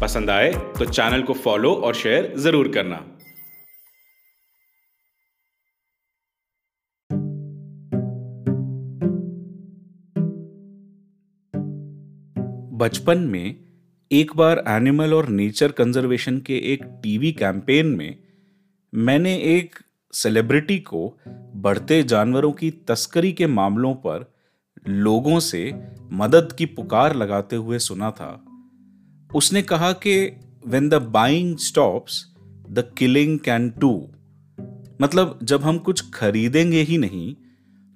पसंद आए तो चैनल को फॉलो और शेयर ज़रूर करना। बचपन में एक बार एनिमल और नेचर कंजर्वेशन के एक टीवी कैंपेन में मैंने एक सेलिब्रिटी को बढ़ते जानवरों की तस्करी के मामलों पर लोगों से मदद की पुकार लगाते हुए सुना था। उसने कहा कि when the buying stops the killing can too मतलब जब हम कुछ खरीदेंगे ही नहीं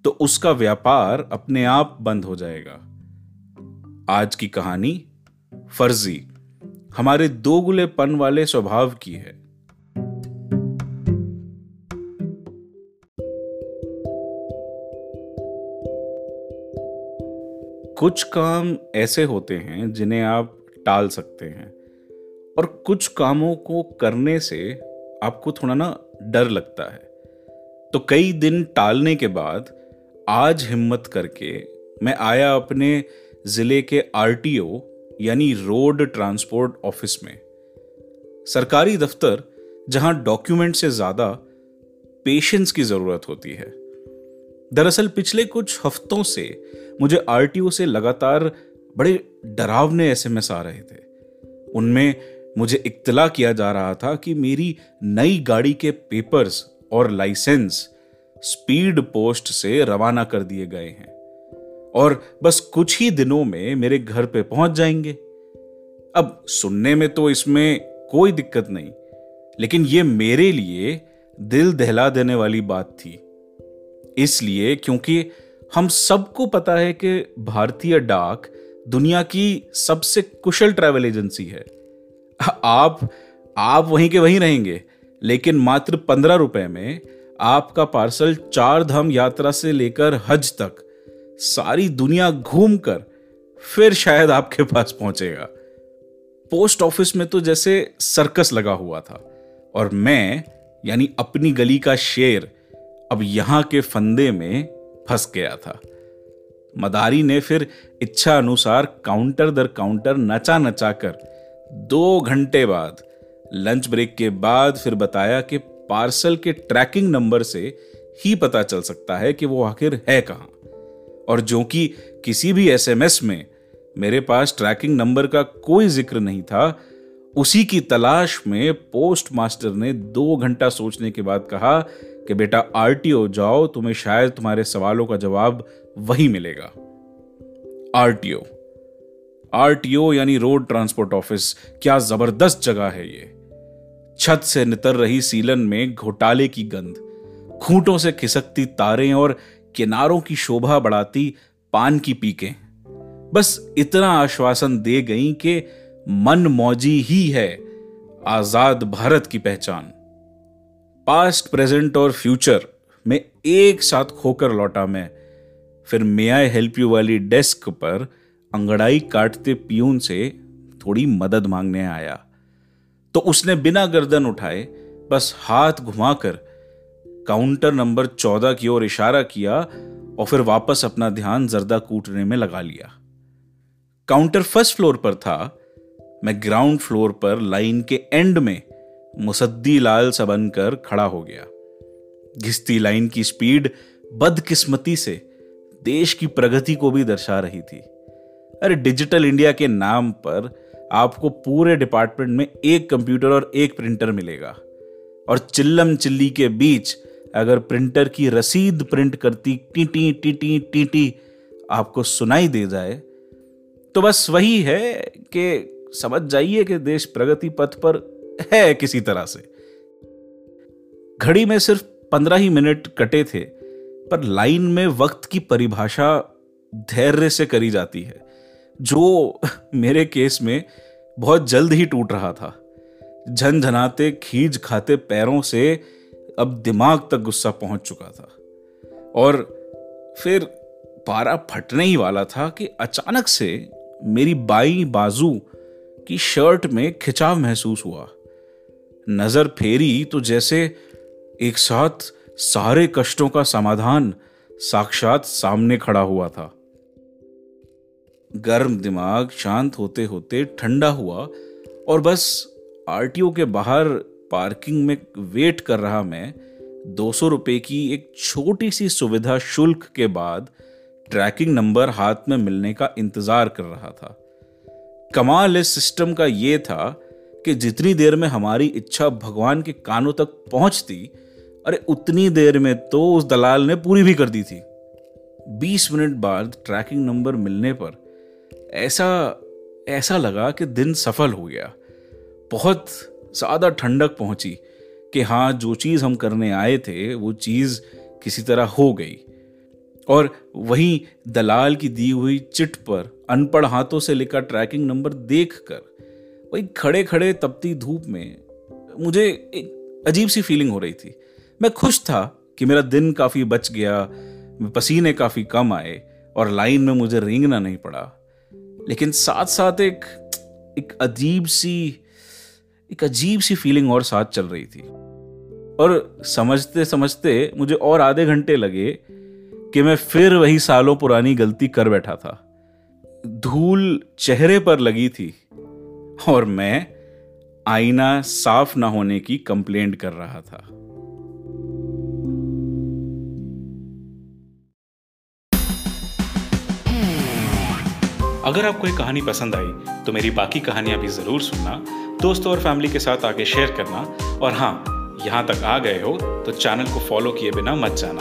तो उसका व्यापार अपने आप बंद हो जाएगा। आज की कहानी, फर्जी। हमारे दोगुलेपन वाले स्वभाव की है। कुछ काम ऐसे होते हैं जिन्हें आप टाल सकते हैं। और कुछ कामों को करने से आपको थोड़ा ना डर लगता है। तो कई दिन टालने के बाद आज हिम्मत करके मैं आया अपने ज़िले के आरटीओ, यानी रोड ट्रांसपोर्ट ऑफ़िस में। सरकारी दफ्तर, जहाँ डॉक्यूमेंट से ज़्यादा पेशेंस की ज़रूरत होती है। दरअसल पिछले कुछ हफ्तों से मुझे आरटीओ से लगातार बड़े डरावने एसएमएस आ रहे थे। उनमें मुझे इत्तला किया जा रहा था कि मेरी नई गाड़ी के पेपर्स और लाइसेंस स्पीड पोस्ट से रवाना कर दिए गए हैं। और बस कुछ ही दिनों में मेरे घर पे पहुँच जाएँगे। अब सुनने में तो इसमें कोई दिक्कत नहीं, लेकिन ये मेरे लिए दिल दहला देने वाली बात थी। इसलिए क्योंकि हम सबको पता है कि भारतीय डाक दुनिया की सबसे कुशल ट्रैवल एजेंसी है। आप आप वहीं के वहीं रहेंगे, लेकिन मात्र पंद्रह रुपए में आपका पार्सल चार धाम यात्रा से लेकर हज तक सारी दुनिया घूमकर फिर शायद आपके पास पहुंचेगा। पोस्ट ऑफ़िस में तो जैसे सर्कस लगा हुआ था, और मैं, यानी अपनी गली का शेर, अब यहाँ के फंदे में फंस गया था। मदारी ने फिर इच्छा अनुसार काउंटर दर काउंटर नचा नचा कर दो घंटे बाद, लंच ब्रेक के बाद फिर बताया कि पार्सल के ट्रैकिंग नंबर से ही पता चल सकता है कि वो आखिर है कहाँ। और जो कि किसी भी एसएमएस में मेरे पास ट्रैकिंग नंबर का कोई ज़िक्र नहीं था, उसी की तलाश में पोस्ट मास्टर ने दो घंटा सोचने के बाद कहा कि बेटा आरटीओ जाओ, तुम्हें शायद तुम्हारे सवालों का जवाब वही मिलेगा। आरटीओ। आरटीओ यानी रोड ट्रांसपोर्ट ऑफ़िस। क्या ज़बरदस्त जगह है ये। छत से नितर रही सीलन में घोटाले की गंध। खूंटों से खिसकती तारें और किनारों की शोभा बढ़ाती पान की पीकें। बस इतना आश्वासन दे गई कि मन मौजी ही है आज़ाद भारत की पहचान। पास्ट प्रेजेंट और फ्यूचर में एक साथ खोकर लौटा मैं। फिर मे आई हेल्प यू वाली डेस्क पर अंगड़ाई काटते पियून से थोड़ी मदद मांगने आया। तो उसने बिना गर्दन उठाए बस हाथ घुमाकर काउंटर नंबर चौदह की ओर इशारा किया और फिर वापस अपना ध्यान जर्दा कूटने में लगा लिया। काउंटर फ़र्स्ट फ्लोर पर था। मैं ग्राउंड फ्लोर पर लाइन के एंड में मुसद्दी लाल सा बनकर खड़ा हो गया। घिसती लाइन की स्पीड बदकिस्मती से देश की प्रगति को भी दर्शा रही थी। अरे, डिजिटल इंडिया के नाम पर आपको पूरे डिपार्टमेंट में एक कंप्यूटर और एक प्रिंटर मिलेगा। और चिल्लम चिल्ली के बीच अगर प्रिंटर की रसीद प्रिंट करती टीटी टीटी टीटी आपको सुनाई दे जाए तो बस वही है कि समझ जाइए कि देश प्रगति पथ पर है किसी तरह से। घड़ी में सिर्फ़ पंद्रह ही मिनट कटे थे, पर लाइन में वक्त की परिभाषा धैर्य से करी जाती है, जो मेरे केस में बहुत जल्द ही टूट रहा था। झनझनाते खींच खाते पैरों से अब दिमाग तक गुस्सा पहुँच चुका था। और फिर पारा फटने ही वाला था कि अचानक से मेरी बाई बाजू की शर्ट में खिंचाव महसूस हुआ। नज़र फेरी तो जैसे एक साथ सारे कष्टों का समाधान साक्षात सामने खड़ा हुआ था। गर्म दिमाग शांत होते होते ठंडा हुआ और बस आरटीओ के बाहर पार्किंग में वेट कर रहा मैं, दो सौ रुपए की एक छोटी सी सुविधा शुल्क के बाद ट्रैकिंग नंबर हाथ में मिलने का इंतज़ार कर रहा था। कमाल इस सिस्टम का यह था कि जितनी देर में हमारी इच्छा भगवान के कानों तक पहुँचती, अरे उतनी देर में तो उस दलाल ने पूरी भी कर दी थी। बीस मिनट बाद ट्रैकिंग नंबर मिलने पर ऐसा ऐसा लगा कि दिन सफल हो गया। बहुत ज़्यादा ठंडक पहुँची कि हाँ जो चीज़ हम करने आए थे, वो चीज़ किसी तरह हो गई। और वहीं दलाल की दी हुई चिट पर अनपढ़ हाथों से लिखा ट्रैकिंग नंबर देखकर वही खड़े खड़े तपती धूप में मुझे एक अजीब सी फीलिंग हो रही थी। मैं खुश था कि मेरा दिन काफ़ी बच गया, पसीने काफ़ी कम आए और लाइन में मुझे रेंगना नहीं पड़ा। लेकिन साथ साथ एक एक अजीब सी, एक अजीब सी फीलिंग और साथ चल रही थी। और समझते समझते मुझे और आधे घंटे लगे कि मैं फिर वही सालों पुरानी गलती कर बैठा था। धूल चेहरे पर लगी थी। और मैं आईना साफ़ ना होने की कंप्लेंट कर रहा था। अगर आपको ये कहानी पसंद आई तो मेरी बाकी कहानियाँ भी ज़रूर सुनना, दोस्तों और फैमिली के साथ आगे शेयर करना, और हाँ यहाँ तक आ गए हो तो चैनल को फॉलो किए बिना मत जाना।